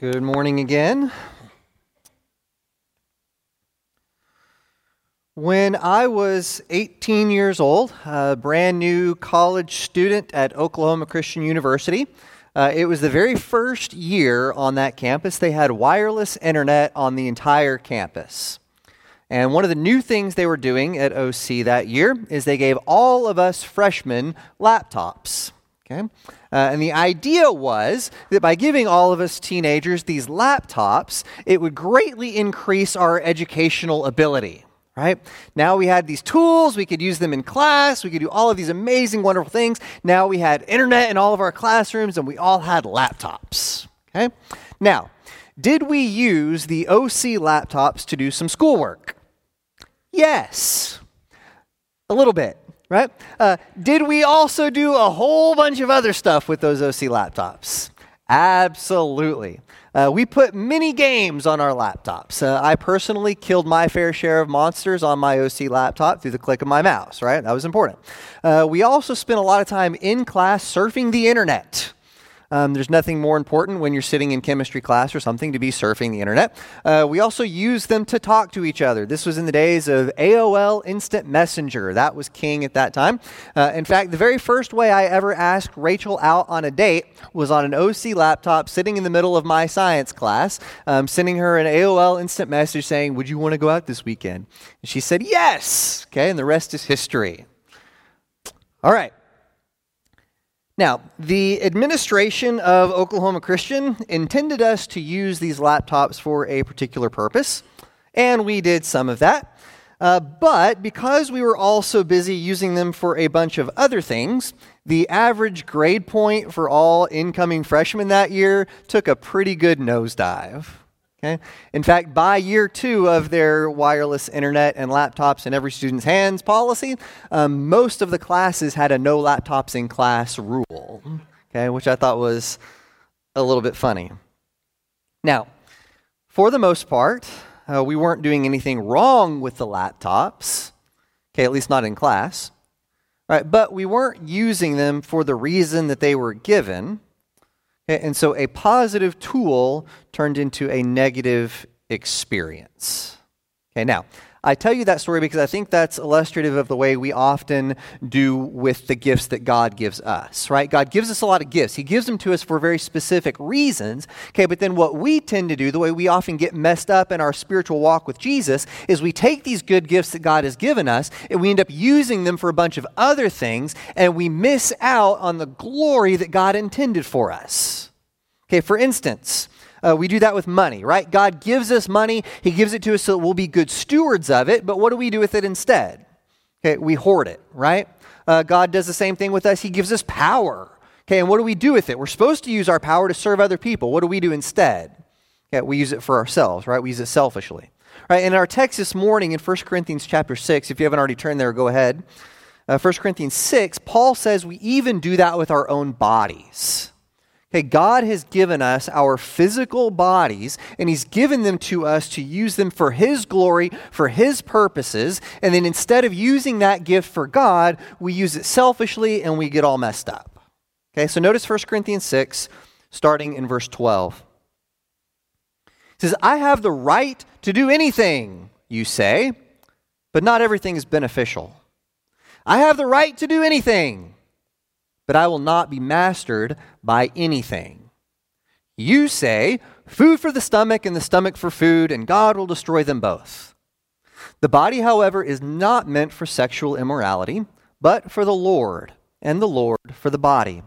Good morning again. When I was 18 years old, a brand new college student at Oklahoma Christian University, uh, it was the very first year on that campus they had wireless internet on the entire campus. And one of the new things they were doing at OC that year is they gave all of us freshmen laptops. Okay? Uh, and the idea was that by giving all of us teenagers these laptops, it would greatly increase our educational ability. Right? Now we had these tools, we could use them in class, we could do all of these amazing, wonderful things. Now we had internet in all of our classrooms, and we all had laptops. Okay? Now, did we use the OC laptops to do some schoolwork? Yes, a little bit right? Uh, did we also do a whole bunch of other stuff with those OC laptops? Absolutely. Uh, we put mini games on our laptops. Uh, I personally killed my fair share of monsters on my OC laptop through the click of my mouse, right? That was important. Uh, we also spent a lot of time in class surfing the internet. Um, there's nothing more important when you're sitting in chemistry class or something to be surfing the internet. Uh, we also use them to talk to each other. This was in the days of AOL Instant Messenger. That was king at that time. Uh, in fact, the very first way I ever asked Rachel out on a date was on an OC laptop sitting in the middle of my science class, um, sending her an AOL Instant Message saying, Would you want to go out this weekend? And she said, Yes. Okay, and the rest is history. All right. Now, the administration of Oklahoma Christian intended us to use these laptops for a particular purpose, and we did some of that. Uh, but because we were all so busy using them for a bunch of other things, the average grade point for all incoming freshmen that year took a pretty good nosedive. Okay? In fact, by year two of their wireless internet and laptops in every student's hands policy, um, most of the classes had a no laptops in class rule, okay, which I thought was a little bit funny. Now, for the most part, uh, we weren't doing anything wrong with the laptops, okay, at least not in class, right? But we weren't using them for the reason that they were given. And so a positive tool turned into a negative experience. Okay, now, I tell you that story because I think that's illustrative of the way we often do with the gifts that God gives us, right? God gives us a lot of gifts. He gives them to us for very specific reasons, okay? But then what we tend to do, the way we often get messed up in our spiritual walk with Jesus, is we take these good gifts that God has given us and we end up using them for a bunch of other things and we miss out on the glory that God intended for us. Okay, for instance, uh, we do that with money, right? God gives us money, He gives it to us so that we'll be good stewards of it, but what do we do with it instead? Okay, we hoard it, right? Uh, God does the same thing with us, He gives us power. Okay, and what do we do with it? We're supposed to use our power to serve other people. What do we do instead? Okay, we use it for ourselves, right? We use it selfishly. Right, in our text this morning in 1 Corinthians chapter 6, if you haven't already turned there, go ahead. Uh, 1 Corinthians 6, Paul says we even do that with our own bodies. Okay, God has given us our physical bodies, and He's given them to us to use them for His glory, for His purposes. And then instead of using that gift for God, we use it selfishly and we get all messed up. Okay, so notice 1 Corinthians 6, starting in verse 12. It says, I have the right to do anything, you say, but not everything is beneficial. I have the right to do anything but I will not be mastered by anything. You say, food for the stomach and the stomach for food, and God will destroy them both. The body, however, is not meant for sexual immorality, but for the Lord, and the Lord for the body.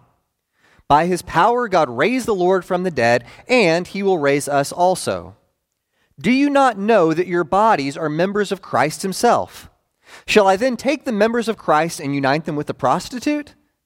By his power, God raised the Lord from the dead, and he will raise us also. Do you not know that your bodies are members of Christ himself? Shall I then take the members of Christ and unite them with the prostitute?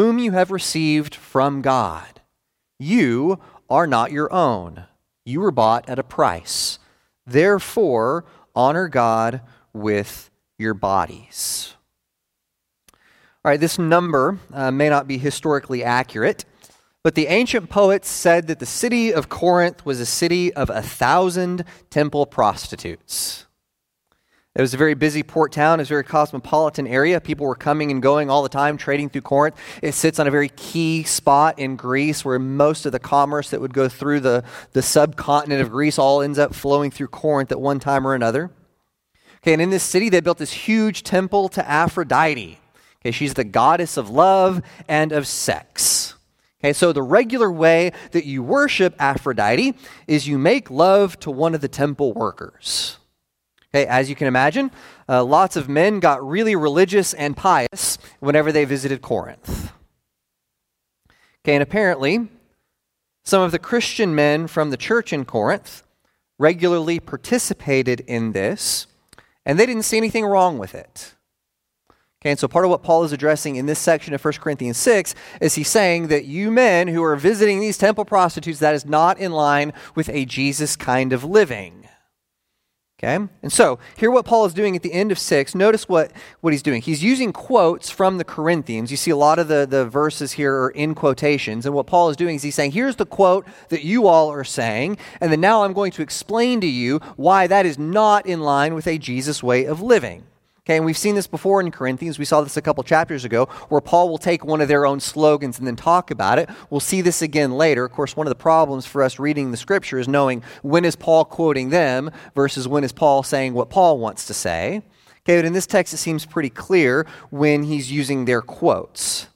Whom you have received from God. You are not your own. You were bought at a price. Therefore, honor God with your bodies. All right, this number uh, may not be historically accurate, but the ancient poets said that the city of Corinth was a city of a thousand temple prostitutes. It was a very busy port town. It was a very cosmopolitan area. People were coming and going all the time, trading through Corinth. It sits on a very key spot in Greece where most of the commerce that would go through the, the subcontinent of Greece all ends up flowing through Corinth at one time or another. Okay, and in this city, they built this huge temple to Aphrodite. Okay, she's the goddess of love and of sex. Okay, so the regular way that you worship Aphrodite is you make love to one of the temple workers. Okay, as you can imagine, uh, lots of men got really religious and pious whenever they visited Corinth. Okay, and apparently, some of the Christian men from the church in Corinth regularly participated in this, and they didn't see anything wrong with it. Okay, and so part of what Paul is addressing in this section of 1 Corinthians 6 is he's saying that you men who are visiting these temple prostitutes, that is not in line with a Jesus kind of living. Okay? And so, here what Paul is doing at the end of 6, notice what, what he's doing. He's using quotes from the Corinthians. You see a lot of the, the verses here are in quotations. And what Paul is doing is he's saying, here's the quote that you all are saying. And then now I'm going to explain to you why that is not in line with a Jesus way of living. Okay, and we've seen this before in Corinthians. We saw this a couple chapters ago, where Paul will take one of their own slogans and then talk about it. We'll see this again later. Of course, one of the problems for us reading the scripture is knowing when is Paul quoting them versus when is Paul saying what Paul wants to say. Okay, but in this text, it seems pretty clear when he's using their quotes.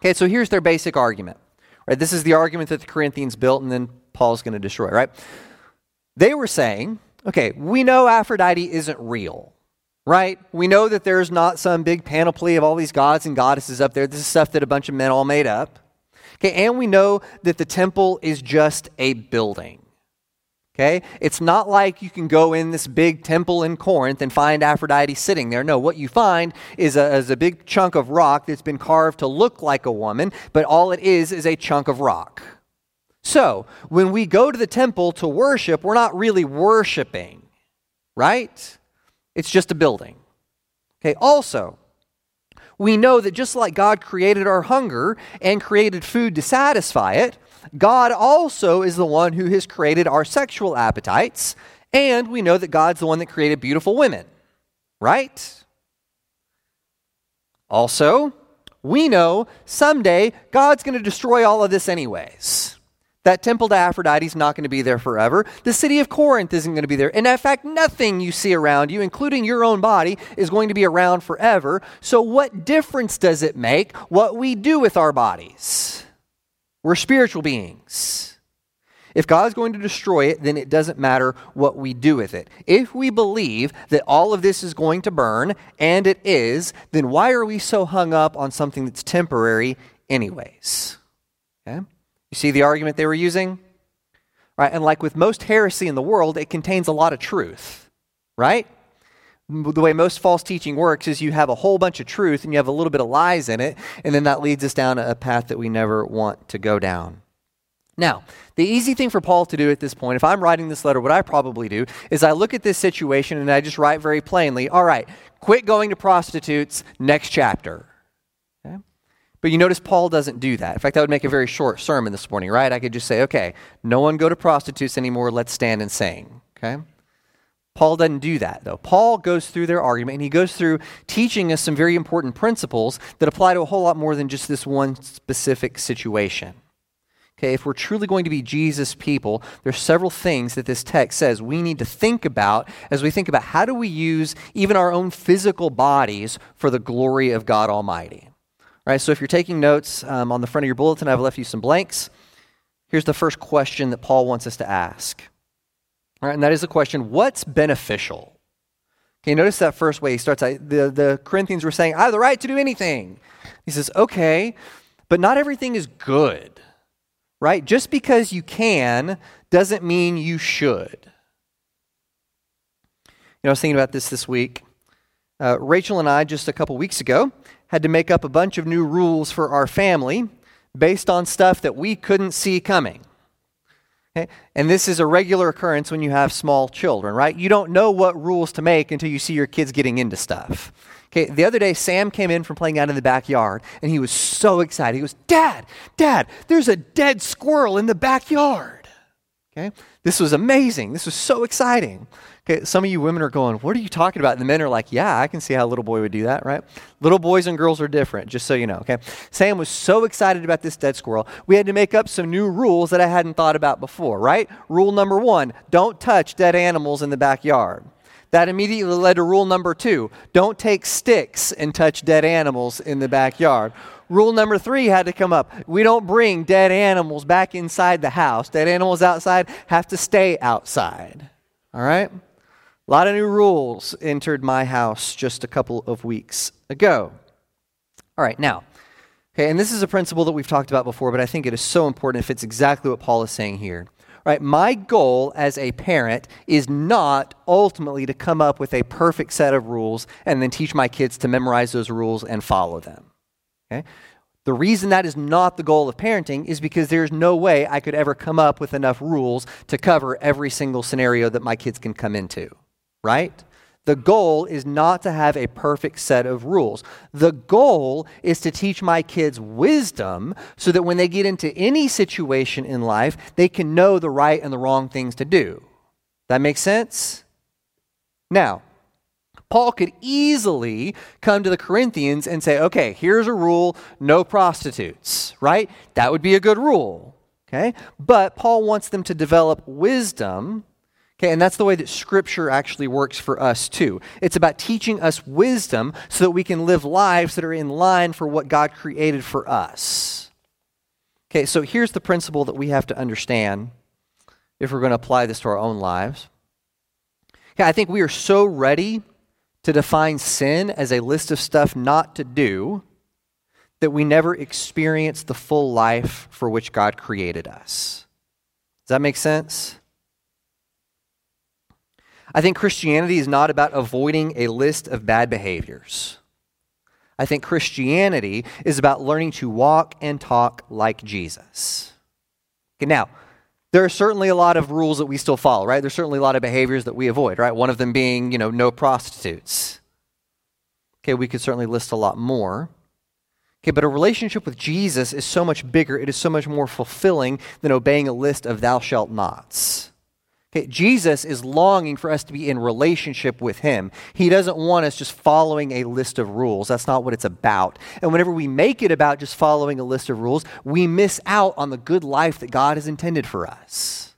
Okay, so here's their basic argument. Right, this is the argument that the Corinthians built, and then Paul's going to destroy. Right? They were saying, okay, we know Aphrodite isn't real right? We know that there's not some big panoply of all these gods and goddesses up there. This is stuff that a bunch of men all made up. Okay, and we know that the temple is just a building. Okay? It's not like you can go in this big temple in Corinth and find Aphrodite sitting there. No, what you find is a, is a big chunk of rock that's been carved to look like a woman, but all it is is a chunk of rock. So, when we go to the temple to worship, we're not really worshiping, right? It's just a building. Okay, also, we know that just like God created our hunger and created food to satisfy it, God also is the one who has created our sexual appetites, and we know that God's the one that created beautiful women, right? Also, we know someday God's going to destroy all of this anyways. That temple to Aphrodite is not going to be there forever. The city of Corinth isn't going to be there. And in fact, nothing you see around you, including your own body, is going to be around forever. So, what difference does it make what we do with our bodies? We're spiritual beings. If God's going to destroy it, then it doesn't matter what we do with it. If we believe that all of this is going to burn, and it is, then why are we so hung up on something that's temporary, anyways? Okay? You see the argument they were using? Right? And like with most heresy in the world, it contains a lot of truth, right? The way most false teaching works is you have a whole bunch of truth and you have a little bit of lies in it, and then that leads us down a path that we never want to go down. Now, the easy thing for Paul to do at this point, if I'm writing this letter, what I probably do is I look at this situation and I just write very plainly, all right, quit going to prostitutes, next chapter. But you notice Paul doesn't do that. In fact, that would make a very short sermon this morning, right? I could just say, okay, no one go to prostitutes anymore. Let's stand and sing. Okay? Paul doesn't do that, though. Paul goes through their argument and he goes through teaching us some very important principles that apply to a whole lot more than just this one specific situation. Okay, if we're truly going to be Jesus people, there's several things that this text says we need to think about as we think about how do we use even our own physical bodies for the glory of God Almighty. Right, so if you're taking notes um, on the front of your bulletin, I've left you some blanks. Here's the first question that Paul wants us to ask. All right, and that is the question what's beneficial? Okay, notice that first way he starts. The, the Corinthians were saying, I have the right to do anything. He says, okay, but not everything is good, right? Just because you can doesn't mean you should. You know, I was thinking about this this week. Uh, Rachel and I, just a couple weeks ago, had to make up a bunch of new rules for our family based on stuff that we couldn't see coming. Okay? And this is a regular occurrence when you have small children, right? You don't know what rules to make until you see your kids getting into stuff. Okay, the other day, Sam came in from playing out in the backyard, and he was so excited. He goes, Dad, Dad, there's a dead squirrel in the backyard. Okay, this was amazing. This was so exciting. Okay, some of you women are going, What are you talking about? And the men are like, Yeah, I can see how a little boy would do that, right? Little boys and girls are different, just so you know, okay? Sam was so excited about this dead squirrel, we had to make up some new rules that I hadn't thought about before, right? Rule number one don't touch dead animals in the backyard. That immediately led to rule number two don't take sticks and touch dead animals in the backyard. Rule number three had to come up. We don't bring dead animals back inside the house. Dead animals outside have to stay outside. All right? A lot of new rules entered my house just a couple of weeks ago. All right, now, okay, and this is a principle that we've talked about before, but I think it is so important if it's exactly what Paul is saying here. Right? My goal as a parent is not ultimately to come up with a perfect set of rules and then teach my kids to memorize those rules and follow them. Okay? The reason that is not the goal of parenting is because there's no way I could ever come up with enough rules to cover every single scenario that my kids can come into. Right? The goal is not to have a perfect set of rules. The goal is to teach my kids wisdom so that when they get into any situation in life, they can know the right and the wrong things to do. That makes sense? Now, Paul could easily come to the Corinthians and say, okay, here's a rule no prostitutes, right? That would be a good rule, okay? But Paul wants them to develop wisdom Okay, and that's the way that Scripture actually works for us too. It's about teaching us wisdom so that we can live lives that are in line for what God created for us. Okay, so here's the principle that we have to understand if we're going to apply this to our own lives. Okay, I think we are so ready to define sin as a list of stuff not to do that we never experience the full life for which God created us. Does that make sense? I think Christianity is not about avoiding a list of bad behaviors. I think Christianity is about learning to walk and talk like Jesus. Okay, now, there are certainly a lot of rules that we still follow, right? There's certainly a lot of behaviors that we avoid, right? One of them being, you know, no prostitutes. Okay, we could certainly list a lot more. Okay, but a relationship with Jesus is so much bigger, it is so much more fulfilling than obeying a list of thou shalt nots. Okay, Jesus is longing for us to be in relationship with Him. He doesn't want us just following a list of rules. That's not what it's about. And whenever we make it about just following a list of rules, we miss out on the good life that God has intended for us.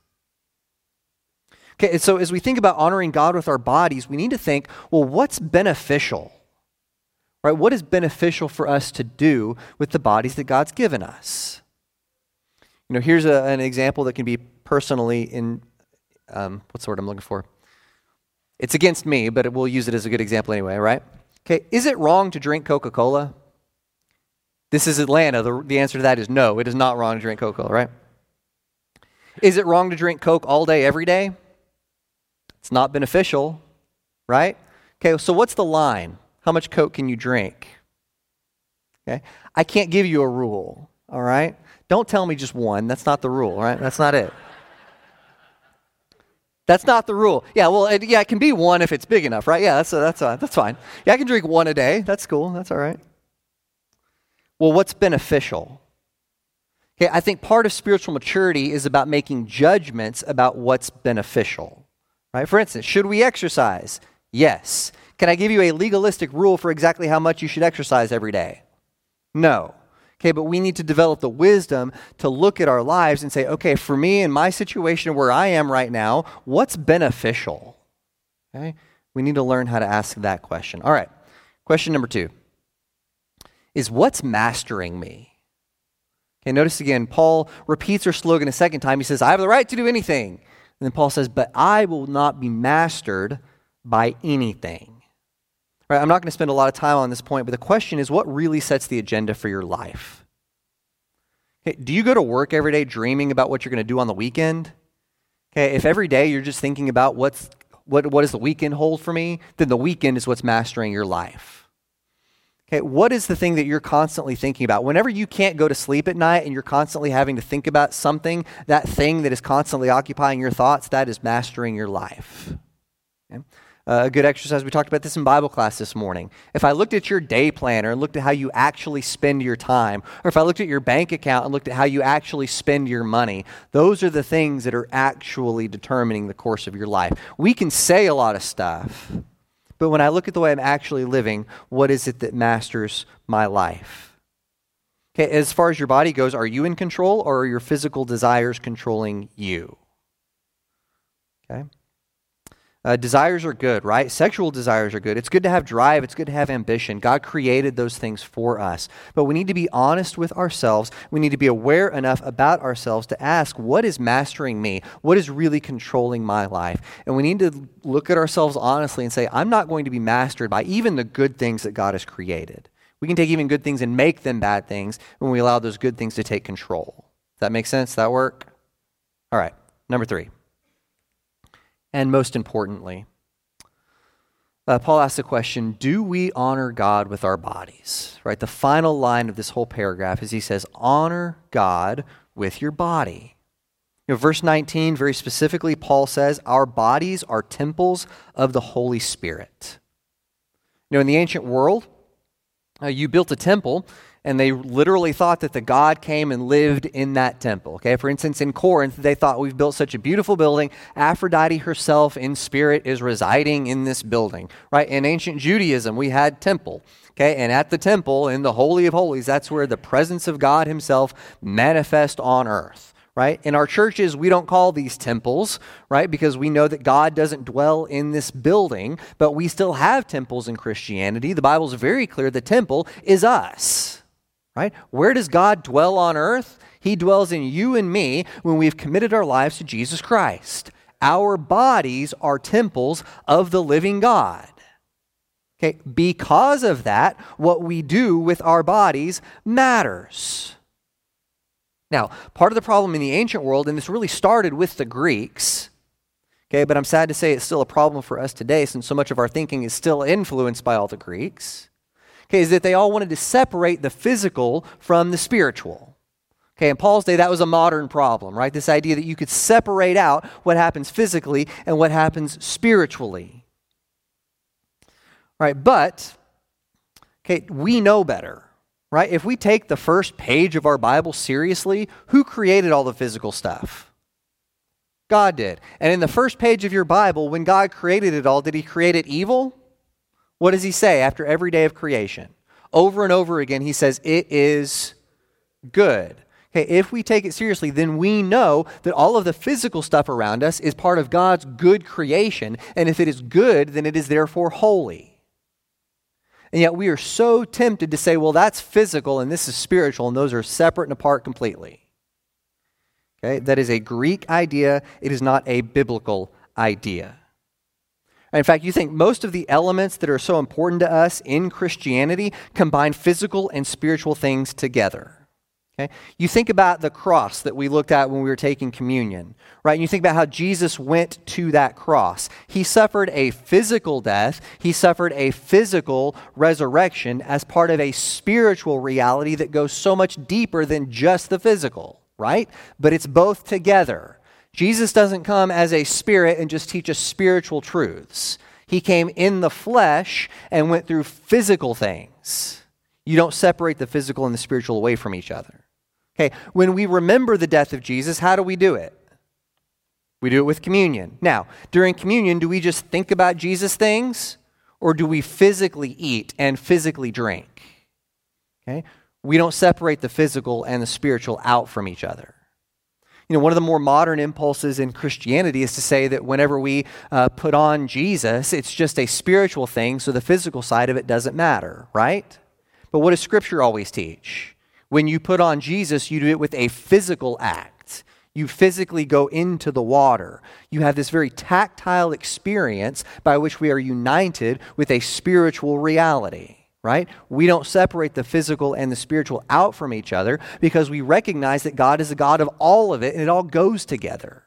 Okay, so as we think about honoring God with our bodies, we need to think well, what's beneficial? Right? What is beneficial for us to do with the bodies that God's given us? You know, here's a, an example that can be personally in um, what's the word I'm looking for? It's against me, but we'll use it as a good example anyway, right? Okay, is it wrong to drink Coca Cola? This is Atlanta. The, the answer to that is no, it is not wrong to drink Coca Cola, right? Is it wrong to drink Coke all day, every day? It's not beneficial, right? Okay, so what's the line? How much Coke can you drink? Okay, I can't give you a rule, all right? Don't tell me just one. That's not the rule, right? That's not it. That's not the rule. Yeah, well, it, yeah, it can be one if it's big enough, right? Yeah, that's, that's, uh, that's fine. Yeah, I can drink one a day. That's cool. That's all right. Well, what's beneficial? Okay, I think part of spiritual maturity is about making judgments about what's beneficial. Right? For instance, should we exercise? Yes. Can I give you a legalistic rule for exactly how much you should exercise every day? No. Okay, but we need to develop the wisdom to look at our lives and say, okay, for me in my situation where I am right now, what's beneficial? Okay? We need to learn how to ask that question. All right. Question number 2 is what's mastering me? Okay, notice again, Paul repeats her slogan a second time. He says, I have the right to do anything. And then Paul says, But I will not be mastered by anything. Right, I'm not going to spend a lot of time on this point, but the question is what really sets the agenda for your life? Okay, do you go to work every day dreaming about what you're going to do on the weekend? Okay, if every day you're just thinking about what's, what, what does the weekend hold for me, then the weekend is what's mastering your life. Okay, what is the thing that you're constantly thinking about? Whenever you can't go to sleep at night and you're constantly having to think about something, that thing that is constantly occupying your thoughts, that is mastering your life. Okay? Uh, a good exercise, we talked about this in Bible class this morning. If I looked at your day planner and looked at how you actually spend your time, or if I looked at your bank account and looked at how you actually spend your money, those are the things that are actually determining the course of your life. We can say a lot of stuff, but when I look at the way I'm actually living, what is it that masters my life? Okay, as far as your body goes, are you in control or are your physical desires controlling you? Okay. Uh, desires are good, right? Sexual desires are good. It's good to have drive. It's good to have ambition. God created those things for us. But we need to be honest with ourselves. We need to be aware enough about ourselves to ask, what is mastering me? What is really controlling my life? And we need to look at ourselves honestly and say, I'm not going to be mastered by even the good things that God has created. We can take even good things and make them bad things when we allow those good things to take control. Does that make sense? Does that work? All right, number three. And most importantly, uh, Paul asks the question Do we honor God with our bodies? Right? The final line of this whole paragraph is he says, Honor God with your body. You know, verse 19, very specifically, Paul says, Our bodies are temples of the Holy Spirit. You know, in the ancient world, uh, you built a temple and they literally thought that the God came and lived in that temple. Okay, for instance, in Corinth, they thought we've built such a beautiful building. Aphrodite herself in spirit is residing in this building. Right? In ancient Judaism, we had temple. Okay, and at the temple, in the Holy of Holies, that's where the presence of God Himself manifest on earth right? In our churches, we don't call these temples, right? Because we know that God doesn't dwell in this building, but we still have temples in Christianity. The Bible's very clear the temple is us right? Where does God dwell on earth? He dwells in you and me when we've committed our lives to Jesus Christ. Our bodies are temples of the living God. Okay, because of that, what we do with our bodies matters. Now, part of the problem in the ancient world, and this really started with the Greeks, okay, but I'm sad to say it's still a problem for us today since so much of our thinking is still influenced by all the Greeks okay, is that they all wanted to separate the physical from the spiritual. Okay, in Paul's day, that was a modern problem, right? This idea that you could separate out what happens physically and what happens spiritually. Right, but, okay, we know better, right? If we take the first page of our Bible seriously, who created all the physical stuff? God did. And in the first page of your Bible, when God created it all, did He create it evil? What does he say after every day of creation? Over and over again, he says, It is good. Okay, if we take it seriously, then we know that all of the physical stuff around us is part of God's good creation. And if it is good, then it is therefore holy. And yet we are so tempted to say, well, that's physical and this is spiritual, and those are separate and apart completely. Okay, that is a Greek idea, it is not a biblical idea. In fact, you think most of the elements that are so important to us in Christianity combine physical and spiritual things together. Okay? You think about the cross that we looked at when we were taking communion, right? And you think about how Jesus went to that cross. He suffered a physical death, he suffered a physical resurrection as part of a spiritual reality that goes so much deeper than just the physical, right? But it's both together. Jesus doesn't come as a spirit and just teach us spiritual truths. He came in the flesh and went through physical things. You don't separate the physical and the spiritual away from each other. Okay, when we remember the death of Jesus, how do we do it? We do it with communion. Now, during communion, do we just think about Jesus things or do we physically eat and physically drink? Okay? We don't separate the physical and the spiritual out from each other. You know, one of the more modern impulses in Christianity is to say that whenever we uh, put on Jesus, it's just a spiritual thing, so the physical side of it doesn't matter, right? But what does Scripture always teach? When you put on Jesus, you do it with a physical act. You physically go into the water. You have this very tactile experience by which we are united with a spiritual reality right? We don't separate the physical and the spiritual out from each other because we recognize that God is the God of all of it and it all goes together.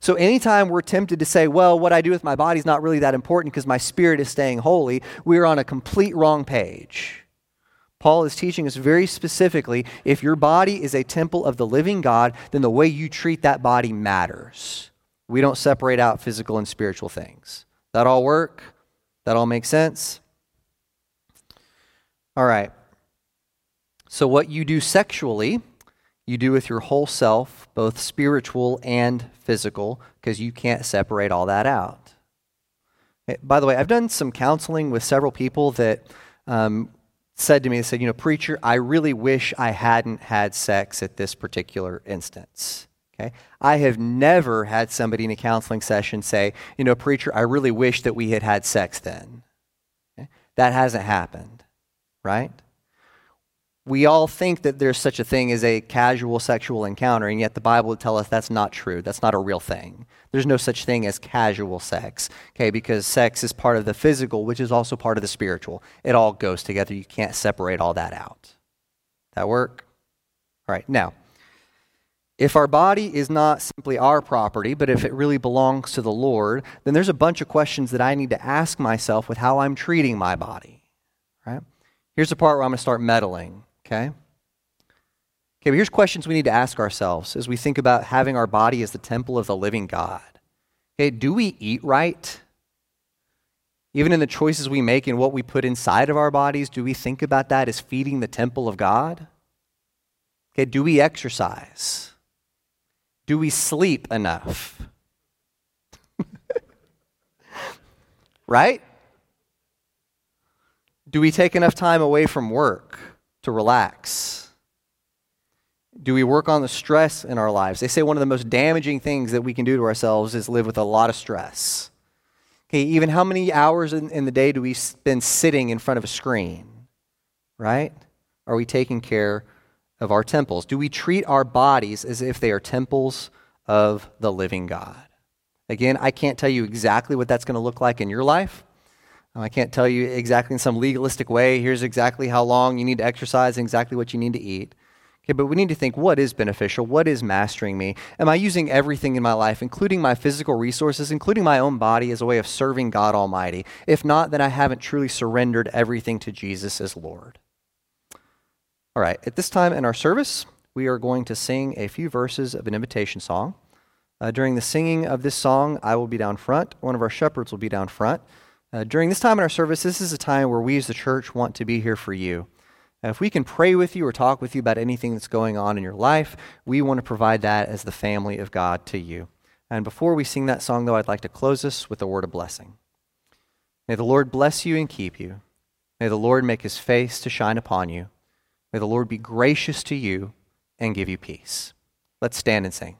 So, anytime we're tempted to say, well, what I do with my body is not really that important because my spirit is staying holy, we're on a complete wrong page. Paul is teaching us very specifically if your body is a temple of the living God, then the way you treat that body matters. We don't separate out physical and spiritual things. That all work? That all makes sense? All right. So, what you do sexually, you do with your whole self, both spiritual and physical, because you can't separate all that out. By the way, I've done some counseling with several people that um, said to me, they said, you know, preacher, I really wish I hadn't had sex at this particular instance. Okay? I have never had somebody in a counseling session say, you know, preacher, I really wish that we had had sex then. Okay? That hasn't happened, right? We all think that there's such a thing as a casual sexual encounter, and yet the Bible would tell us that's not true. That's not a real thing. There's no such thing as casual sex, okay, because sex is part of the physical, which is also part of the spiritual. It all goes together. You can't separate all that out. That work? All right, now, if our body is not simply our property, but if it really belongs to the Lord, then there's a bunch of questions that I need to ask myself with how I'm treating my body, right? Here's the part where I'm going to start meddling. Okay? Okay, but here's questions we need to ask ourselves as we think about having our body as the temple of the living God. Okay, do we eat right? Even in the choices we make and what we put inside of our bodies, do we think about that as feeding the temple of God? Okay, do we exercise? Do we sleep enough? right? Do we take enough time away from work? to relax? Do we work on the stress in our lives? They say one of the most damaging things that we can do to ourselves is live with a lot of stress. Okay, even how many hours in, in the day do we spend sitting in front of a screen? Right? Are we taking care of our temples? Do we treat our bodies as if they are temples of the living God? Again, I can't tell you exactly what that's going to look like in your life. Um, I can't tell you exactly in some legalistic way, here's exactly how long you need to exercise and exactly what you need to eat. Okay, but we need to think what is beneficial? What is mastering me? Am I using everything in my life, including my physical resources, including my own body, as a way of serving God Almighty? If not, then I haven't truly surrendered everything to Jesus as Lord. All right, at this time in our service, we are going to sing a few verses of an invitation song. Uh, during the singing of this song, I will be down front. One of our shepherds will be down front. Uh, during this time in our service, this is a time where we as the church want to be here for you. Uh, if we can pray with you or talk with you about anything that's going on in your life, we want to provide that as the family of God to you. And before we sing that song, though, I'd like to close us with a word of blessing. May the Lord bless you and keep you. May the Lord make his face to shine upon you. May the Lord be gracious to you and give you peace. Let's stand and sing.